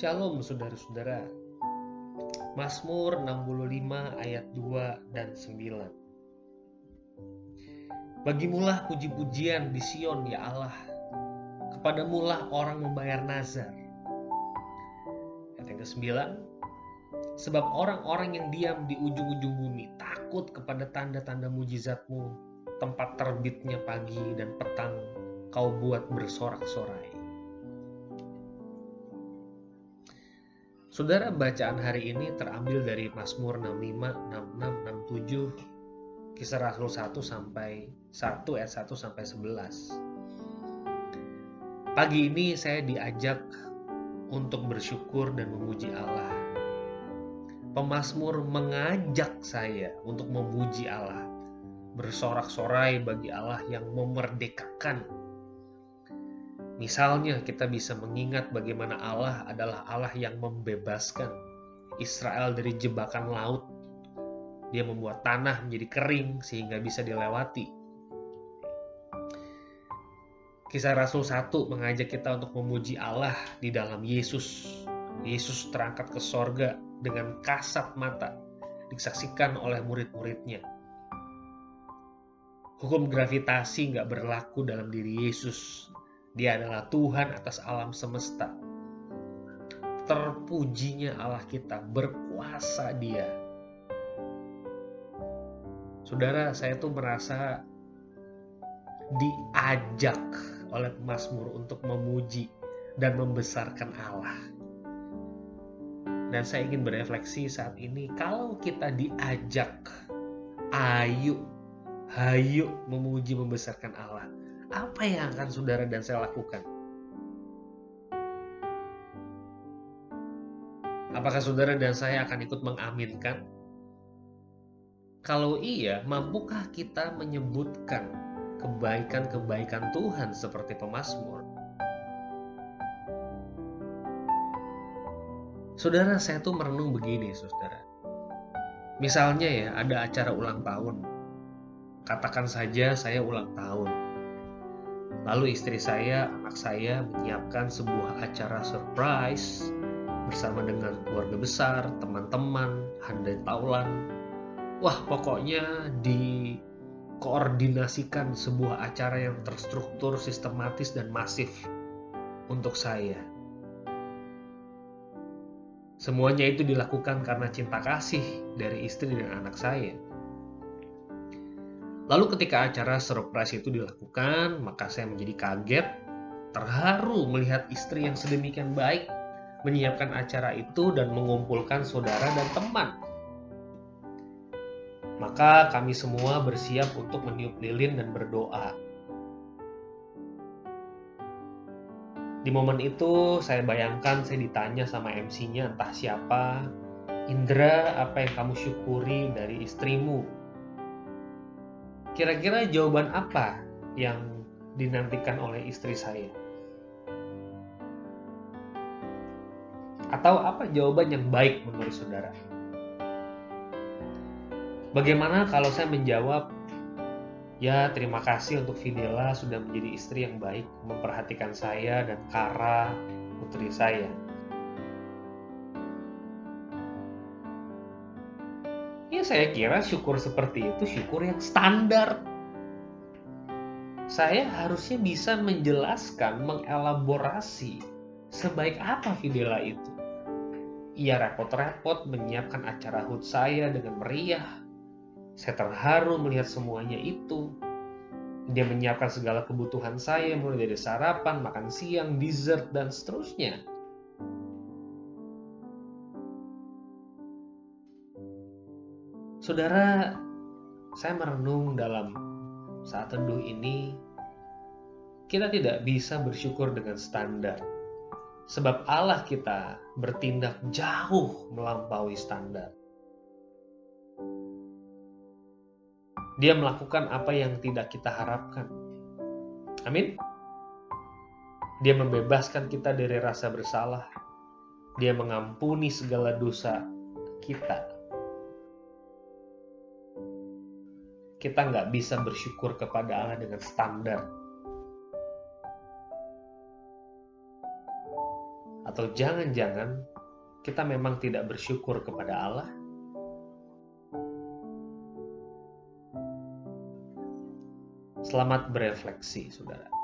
Shalom saudara-saudara. Mazmur 65 ayat 2 dan 9. Bagimulah puji-pujian di Sion ya Allah. Kepadamulah orang membayar nazar. Ayat yang ke-9. Sebab orang-orang yang diam di ujung-ujung bumi takut kepada tanda-tanda mujizatmu, tempat terbitnya pagi dan petang kau buat bersorak-sorai. Saudara bacaan hari ini terambil dari Mazmur 65, 66, 67, Kisah Rasul 1 sampai 1 ayat 1 sampai 11. Pagi ini saya diajak untuk bersyukur dan memuji Allah. Pemasmur mengajak saya untuk memuji Allah, bersorak-sorai bagi Allah yang memerdekakan Misalnya kita bisa mengingat bagaimana Allah adalah Allah yang membebaskan Israel dari jebakan laut. Dia membuat tanah menjadi kering sehingga bisa dilewati. Kisah Rasul 1 mengajak kita untuk memuji Allah di dalam Yesus. Yesus terangkat ke sorga dengan kasat mata, disaksikan oleh murid-muridnya. Hukum gravitasi nggak berlaku dalam diri Yesus, dia adalah Tuhan atas alam semesta. Terpujinya Allah kita, berkuasa Dia. Saudara, saya tuh merasa diajak oleh Mazmur untuk memuji dan membesarkan Allah. Dan saya ingin berefleksi saat ini, kalau kita diajak, ayo, hayu memuji membesarkan Allah apa yang akan saudara dan saya lakukan? Apakah saudara dan saya akan ikut mengaminkan? Kalau iya, mampukah kita menyebutkan kebaikan-kebaikan Tuhan seperti pemazmur? Saudara, saya tuh merenung begini, saudara. Misalnya ya, ada acara ulang tahun. Katakan saja saya ulang tahun Lalu istri saya, anak saya menyiapkan sebuah acara surprise bersama dengan keluarga besar, teman-teman, handai taulan. Wah, pokoknya dikoordinasikan sebuah acara yang terstruktur, sistematis, dan masif untuk saya. Semuanya itu dilakukan karena cinta kasih dari istri dan anak saya. Lalu ketika acara surprise itu dilakukan, maka saya menjadi kaget, terharu melihat istri yang sedemikian baik menyiapkan acara itu dan mengumpulkan saudara dan teman. Maka kami semua bersiap untuk meniup lilin dan berdoa. Di momen itu saya bayangkan saya ditanya sama MC-nya entah siapa, Indra apa yang kamu syukuri dari istrimu Kira-kira jawaban apa yang dinantikan oleh istri saya? Atau apa jawaban yang baik menurut saudara? Bagaimana kalau saya menjawab, ya terima kasih untuk Videla sudah menjadi istri yang baik, memperhatikan saya dan Kara, putri saya. Ya saya kira syukur seperti itu syukur yang standar. Saya harusnya bisa menjelaskan, mengelaborasi sebaik apa Videla itu. Ia repot-repot menyiapkan acara HUT saya dengan meriah. Saya terharu melihat semuanya itu. Dia menyiapkan segala kebutuhan saya mulai dari sarapan, makan siang, dessert, dan seterusnya. Saudara, saya merenung dalam saat teduh ini, kita tidak bisa bersyukur dengan standar. Sebab Allah kita bertindak jauh melampaui standar. Dia melakukan apa yang tidak kita harapkan. Amin. Dia membebaskan kita dari rasa bersalah. Dia mengampuni segala dosa kita kita nggak bisa bersyukur kepada Allah dengan standar. Atau jangan-jangan kita memang tidak bersyukur kepada Allah? Selamat berefleksi, saudara.